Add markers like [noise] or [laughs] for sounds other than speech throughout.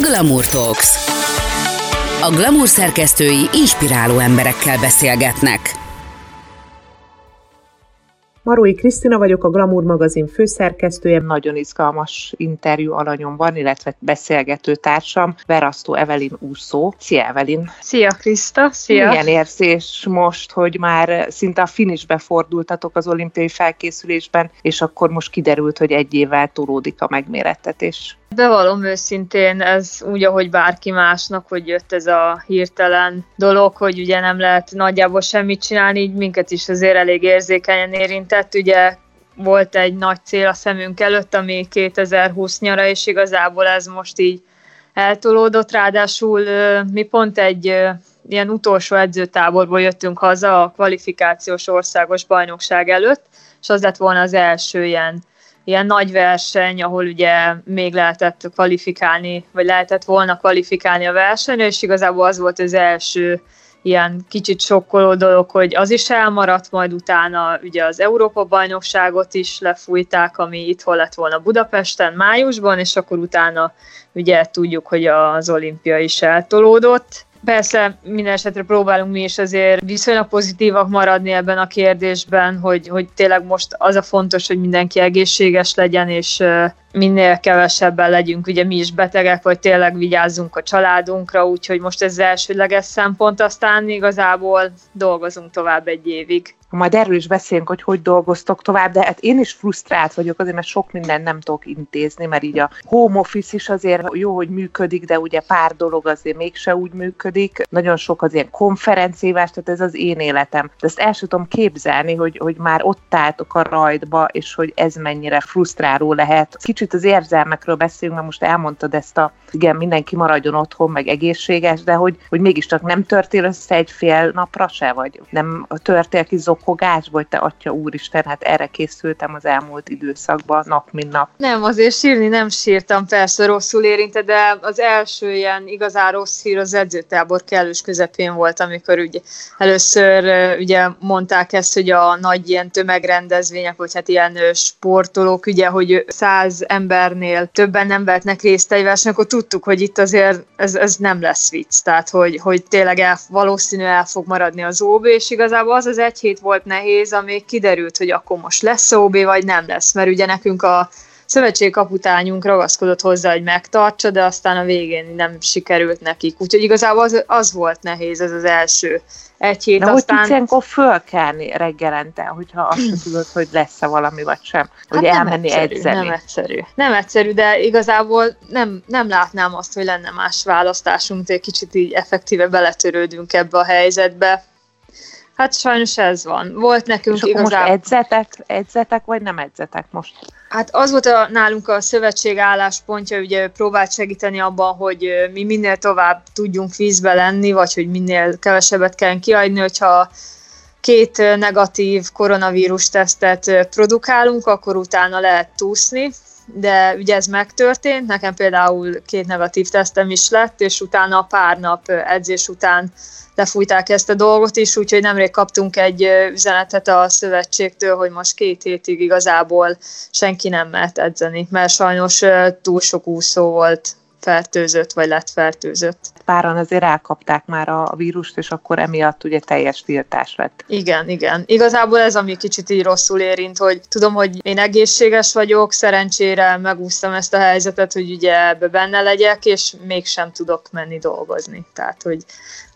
Glamour Talks. A Glamour szerkesztői inspiráló emberekkel beszélgetnek. Marói Krisztina vagyok, a Glamour magazin főszerkesztője. Nagyon izgalmas interjú alanyom van, illetve beszélgető társam, Verasztó Evelin úszó. Szia Evelin! Szia Kriszta! Szia! Milyen érzés most, hogy már szinte a finisbe fordultatok az olimpiai felkészülésben, és akkor most kiderült, hogy egy évvel tolódik a megmérettetés. Bevallom őszintén, ez úgy, ahogy bárki másnak, hogy jött ez a hirtelen dolog, hogy ugye nem lehet nagyjából semmit csinálni, így minket is azért elég érzékenyen érintett. Ugye volt egy nagy cél a szemünk előtt, ami 2020 nyara, és igazából ez most így eltolódott, ráadásul mi pont egy ilyen utolsó edzőtáborból jöttünk haza a kvalifikációs országos bajnokság előtt, és az lett volna az első ilyen ilyen nagy verseny, ahol ugye még lehetett kvalifikálni, vagy lehetett volna kvalifikálni a versenyre, és igazából az volt az első ilyen kicsit sokkoló dolog, hogy az is elmaradt, majd utána ugye az Európa-bajnokságot is lefújták, ami itt lett volna Budapesten májusban, és akkor utána ugye tudjuk, hogy az olimpia is eltolódott. Persze minden esetre próbálunk mi is azért viszonylag pozitívak maradni ebben a kérdésben, hogy, hogy tényleg most az a fontos, hogy mindenki egészséges legyen, és minél kevesebben legyünk ugye mi is betegek, vagy tényleg vigyázzunk a családunkra, úgyhogy most ez az elsődleges szempont, aztán igazából dolgozunk tovább egy évig majd erről is beszélünk, hogy hogy dolgoztok tovább, de hát én is frusztrált vagyok azért, mert sok mindent nem tudok intézni, mert így a home office is azért jó, hogy működik, de ugye pár dolog azért mégse úgy működik. Nagyon sok az ilyen konferenciívás, tehát ez az én életem. De ezt el sem tudom képzelni, hogy, hogy már ott álltok a rajtba, és hogy ez mennyire frusztráló lehet. Kicsit az érzelmekről beszélünk, mert most elmondtad ezt a, igen, mindenki maradjon otthon, meg egészséges, de hogy, hogy mégiscsak nem törtél össze egy fél napra se, vagy nem törtél ki zok vagy te atya úristen, hát erre készültem az elmúlt időszakban, nap mint nap. Nem, azért sírni nem sírtam, persze rosszul érinte, de az első ilyen igazán rossz hír az edzőtábor kellős közepén volt, amikor ugye először ugye mondták ezt, hogy a nagy ilyen tömegrendezvények, vagy hát ilyen sportolók, ugye, hogy száz embernél többen nem vehetnek részt egy versenyen, akkor tudtuk, hogy itt azért ez, ez nem lesz vicc, tehát hogy, hogy tényleg el, valószínű el fog maradni az OB, és igazából az az egy hét volt volt nehéz, amíg kiderült, hogy akkor most lesz OB, vagy nem lesz, mert ugye nekünk a szövetségkaputányunk ragaszkodott hozzá, hogy megtartsa, de aztán a végén nem sikerült nekik. Úgyhogy igazából az, az volt nehéz, ez az első egy hét. De aztán... hogy tudsz ilyenkor fölkelni reggelente, hogyha azt tudod, hogy lesz-e valami vagy sem, hogy hát elmenni nem egyszerű, edzeni. Nem egyszerű. Nem egyszerű, de igazából nem, nem látnám azt, hogy lenne más választásunk, de egy kicsit így effektíve beletörődünk ebbe a helyzetbe Hát sajnos ez van. Volt nekünk És igazából... most edzetek, edzetek, vagy nem edzetek most? Hát az volt a, nálunk a szövetség álláspontja, ugye próbált segíteni abban, hogy mi minél tovább tudjunk vízbe lenni, vagy hogy minél kevesebbet kell kiadni, hogyha két negatív koronavírus tesztet produkálunk, akkor utána lehet túszni, de ugye ez megtörtént, nekem például két negatív tesztem is lett, és utána pár nap edzés után lefújták ezt a dolgot is, úgyhogy nemrég kaptunk egy üzenetet a szövetségtől, hogy most két hétig igazából senki nem mehet edzeni, mert sajnos túl sok úszó volt fertőzött, vagy lett fertőzött. Páran azért elkapták már a vírust, és akkor emiatt ugye teljes tiltás lett. Igen, igen. Igazából ez, ami kicsit így rosszul érint, hogy tudom, hogy én egészséges vagyok, szerencsére megúsztam ezt a helyzetet, hogy ugye ebbe benne legyek, és mégsem tudok menni dolgozni. Tehát, hogy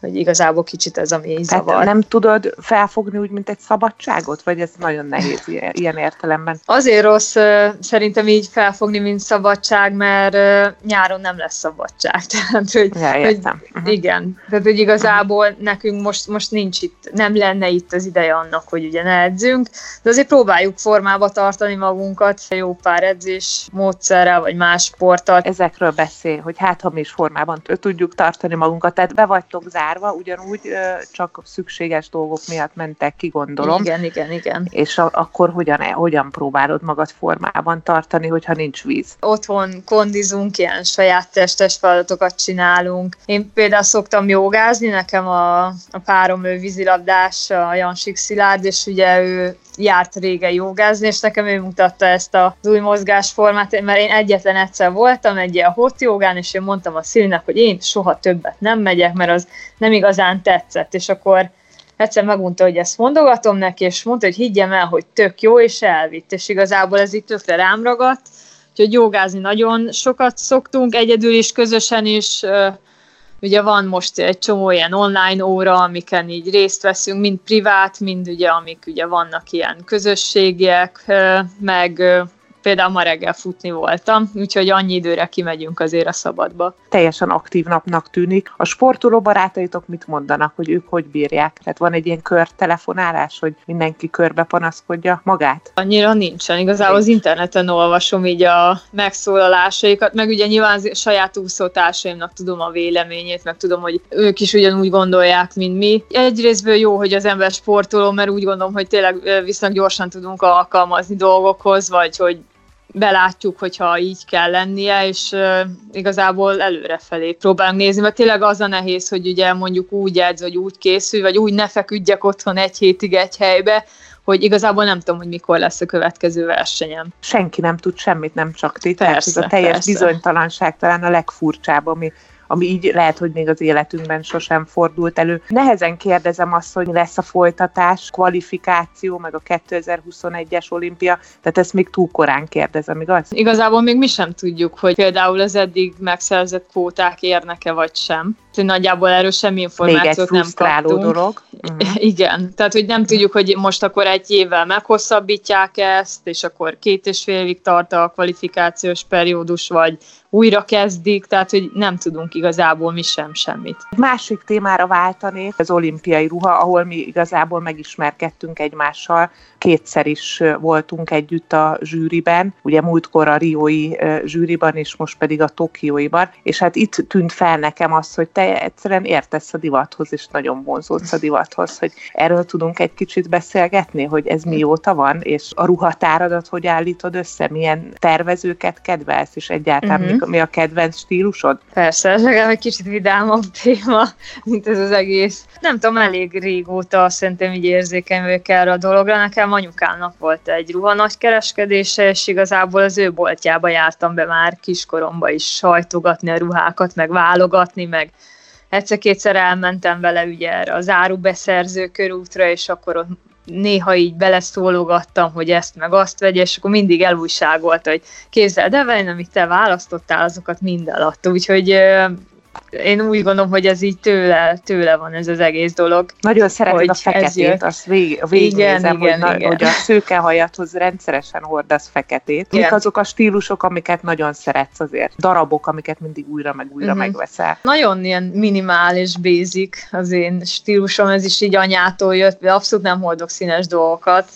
hogy igazából kicsit ez, ami Tehát zavar. nem tudod felfogni úgy, mint egy szabadságot, vagy ez nagyon nehéz ilyen értelemben? Azért rossz szerintem így felfogni, mint szabadság, mert nyáron nem lesz szabadság. [laughs] Tehát, hogy, ja, értem. hogy uh-huh. igen, tehát hogy igazából nekünk most, most nincs itt, nem lenne itt az ideje annak, hogy ugye ne edzünk, de azért próbáljuk formába tartani magunkat, jó pár edzés módszerrel, vagy más sporttal. Ezekről beszél, hogy hát ha mi is formában tudjuk tartani magunkat, tehát be vagytok zárva zárva, ugyanúgy csak szükséges dolgok miatt mentek ki, gondolom. Igen, igen, igen. És a, akkor hogyan, hogyan próbálod magad formában tartani, hogyha nincs víz? Otthon kondizunk, ilyen saját testes feladatokat csinálunk, Én például szoktam jogázni, nekem a, a párom ő vízilabdás, a Jansik Szilárd, és ugye ő járt régen jogázni, és nekem ő mutatta ezt az új mozgásformát, mert én egyetlen egyszer voltam egy ilyen hot jogán, és én mondtam a Szilinek, hogy én soha többet nem megyek, mert az nem igazán tetszett, és akkor egyszer megmondta, hogy ezt mondogatom neki, és mondta, hogy higgyem el, hogy tök jó, és elvitt, és igazából ez itt tökre rám ragadt, úgyhogy jogázni nagyon sokat szoktunk, egyedül is, közösen is, ugye van most egy csomó ilyen online óra, amiken így részt veszünk, mind privát, mind ugye, amik ugye vannak ilyen közösségiek, meg például ma reggel futni voltam, úgyhogy annyi időre kimegyünk azért a szabadba. Teljesen aktív napnak tűnik. A sportoló barátaitok mit mondanak, hogy ők hogy bírják? Tehát van egy ilyen körtelefonálás, hogy mindenki körbe panaszkodja magát? Annyira nincsen. Igazából az interneten olvasom így a megszólalásaikat, meg ugye nyilván saját úszótársaimnak tudom a véleményét, meg tudom, hogy ők is ugyanúgy gondolják, mint mi. Egyrésztből jó, hogy az ember sportoló, mert úgy gondolom, hogy tényleg viszonylag gyorsan tudunk alkalmazni dolgokhoz, vagy hogy belátjuk, hogyha így kell lennie, és uh, igazából előrefelé próbálunk nézni, mert tényleg az a nehéz, hogy ugye mondjuk úgy edz, hogy úgy készül, vagy úgy ne feküdjek otthon egy hétig egy helybe, hogy igazából nem tudom, hogy mikor lesz a következő versenyem. Senki nem tud semmit, nem csak ti. Tehát ez a teljes persze. bizonytalanság talán a legfurcsább, ami ami így lehet, hogy még az életünkben sosem fordult elő. Nehezen kérdezem azt, hogy lesz a folytatás, kvalifikáció, meg a 2021-es olimpia, tehát ezt még túl korán kérdezem, igaz? Igazából még mi sem tudjuk, hogy például az eddig megszerzett kvóták érnek-e vagy sem. Tehát nagyjából erről semmi információt még egy nem kaptunk. dolog. Uh-huh. [laughs] Igen, tehát hogy nem tudjuk, hogy most akkor egy évvel meghosszabbítják ezt, és akkor két és fél évig tart a kvalifikációs periódus, vagy újra kezdik, tehát hogy nem tudunk igazából mi sem semmit. Másik témára váltanék, az olimpiai ruha, ahol mi igazából megismerkedtünk egymással, kétszer is voltunk együtt a zsűriben, ugye múltkor a riói zsűriban, és most pedig a tokióiban, és hát itt tűnt fel nekem az, hogy te egyszerűen értesz a divathoz, és nagyon vonzódsz a divathoz, hogy erről tudunk egy kicsit beszélgetni, hogy ez mióta van, és a ruhatáradat hogy állítod össze, milyen tervezőket kedvelsz, és egyáltalán uh-huh mi a kedvenc stílusod? Persze, ez legalább egy kicsit vidámabb téma, mint ez az egész. Nem tudom, elég régóta szerintem így érzékeny vagyok erre a dologra. Nekem anyukának volt egy ruha nagy kereskedése, és igazából az ő boltjába jártam be már kiskoromba is sajtogatni a ruhákat, meg válogatni, meg egyszer-kétszer elmentem vele ugye erre az árubeszerző körútra, és akkor ott néha így beleszólogattam, hogy ezt meg azt vegye, és akkor mindig elújságolt, hogy képzeld el, amit te választottál, azokat mind eladta. Úgyhogy én úgy gondolom, hogy ez így tőle, tőle van ez az egész dolog. Nagyon szereted a feketét, azt vég, végignézem, igen, hogy, igen, na, hogy a szőkehajathoz rendszeresen hordasz feketét. Igen. Mik azok a stílusok, amiket nagyon szeretsz azért? Darabok, amiket mindig újra meg újra uh-huh. megveszel? Nagyon ilyen minimális, basic az én stílusom, ez is így anyától jött, de abszolút nem hordok színes dolgokat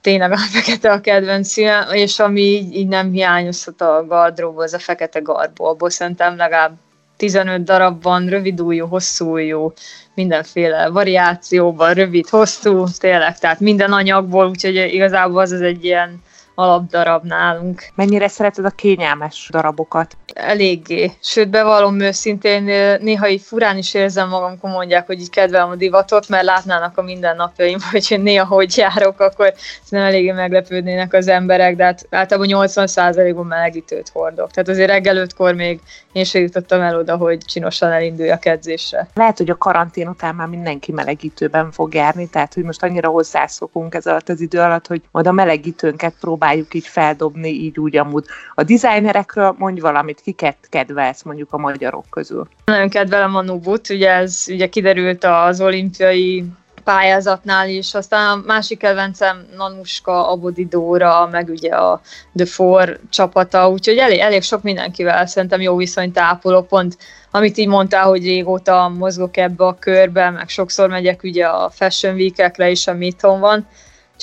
tényleg a fekete a kedvenc színe, és ami így, így nem hiányozhat a gardróba, az a fekete garbóból. Szerintem legalább 15 darab van, rövidújú, hosszújú, mindenféle variációban, rövid, hosszú, tényleg, tehát minden anyagból, úgyhogy igazából az az egy ilyen alapdarab nálunk. Mennyire szereted a kényelmes darabokat? Eléggé. Sőt, bevallom őszintén, néha így furán is érzem magam, amikor mondják, hogy így kedvelem a divatot, mert látnának a mindennapjaim, [laughs] hogy néha hogy járok, akkor nem eléggé meglepődnének az emberek, de hát általában 80%-ban melegítőt hordok. Tehát azért reggel ötkor még én sem jutottam el oda, hogy csinosan elinduljak edzésre. Lehet, hogy a karantén után már mindenki melegítőben fog járni, tehát hogy most annyira hozzászokunk ez alatt az idő alatt, hogy majd a melegítőnket próbáljuk így feldobni, így úgy amúgy. A designerekről mondj valamit, kiket kedvelsz mondjuk a magyarok közül? Nagyon kedvelem a Nubut, ugye ez ugye kiderült az olimpiai pályázatnál is, aztán a másik kedvencem Nanuska, Abodi Dóra, meg ugye a The Four csapata, úgyhogy elég, elég sok mindenkivel szerintem jó viszonyt ápolok, pont amit így mondtál, hogy régóta mozgok ebbe a körbe, meg sokszor megyek ugye a Fashion Week-ekre is, ami itthon van,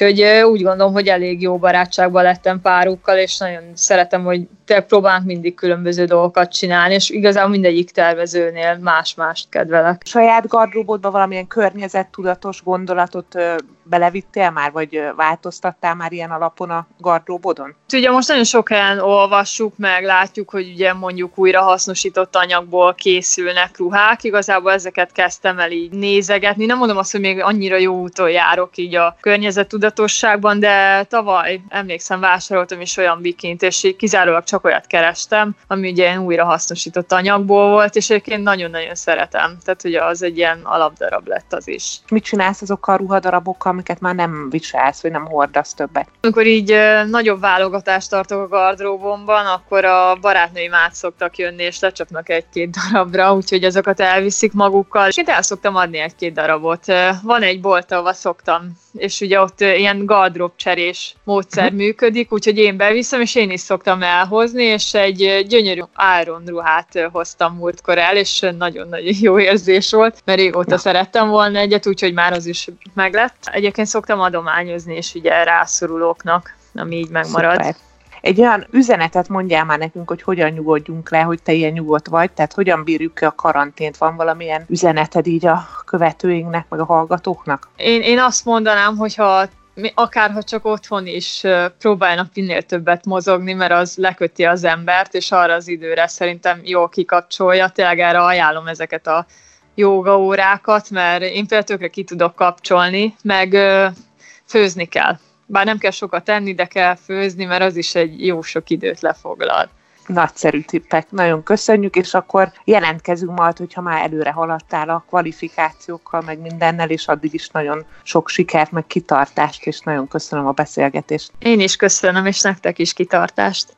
Úgyhogy úgy gondolom, hogy elég jó barátságban lettem párukkal, és nagyon szeretem, hogy te próbálunk mindig különböző dolgokat csinálni, és igazából mindegyik tervezőnél más-mást kedvelek. Saját gardróbodban valamilyen környezettudatos gondolatot belevittél már, vagy változtattál már ilyen alapon a gardróbodon? Ugye most nagyon sok helyen olvassuk, meg látjuk, hogy ugye mondjuk újra hasznosított anyagból készülnek ruhák. Igazából ezeket kezdtem el így nézegetni. Nem mondom azt, hogy még annyira jó úton járok így a környezettudatosságban, de tavaly emlékszem, vásároltam is olyan bikint, és így kizárólag csak olyat kerestem, ami ugye ilyen újra hasznosított anyagból volt, és egyébként nagyon-nagyon szeretem. Tehát ugye az egy ilyen alapdarab lett az is. Mit csinálsz azokkal a ruhadarabokkal, amiket már nem viselsz, vagy nem hordasz többet? Amikor így nagyobb válogatást tartok a gardróbomban, akkor a barátnőim át szoktak jönni, és lecsapnak egy-két darabra, úgyhogy azokat elviszik magukkal. És én el szoktam adni egy-két darabot. Van egy bolt, ahova szoktam és ugye ott ilyen gardrób cserés módszer uh-huh. működik, úgyhogy én beviszem, és én is szoktam elhozni, és egy gyönyörű áron ruhát hoztam múltkor el, és nagyon-nagyon jó érzés volt, mert régóta ja. szerettem volna egyet, úgyhogy már az is meglett. Egyébként szoktam adományozni, és ugye rászorulóknak, ami így megmarad. Szuper egy olyan üzenetet mondjál már nekünk, hogy hogyan nyugodjunk le, hogy te ilyen nyugodt vagy, tehát hogyan bírjuk ki a karantént, van valamilyen üzeneted így a követőinknek, meg a hallgatóknak? Én, én azt mondanám, hogyha akárha csak otthon is próbálnak minél többet mozogni, mert az leköti az embert, és arra az időre szerintem jól kikapcsolja. Tényleg erre ajánlom ezeket a jóga órákat, mert én például tökre ki tudok kapcsolni, meg főzni kell bár nem kell sokat tenni, de kell főzni, mert az is egy jó sok időt lefoglal. Nagyszerű tippek, nagyon köszönjük, és akkor jelentkezünk majd, hogyha már előre haladtál a kvalifikációkkal, meg mindennel, és addig is nagyon sok sikert, meg kitartást, és nagyon köszönöm a beszélgetést. Én is köszönöm, és nektek is kitartást.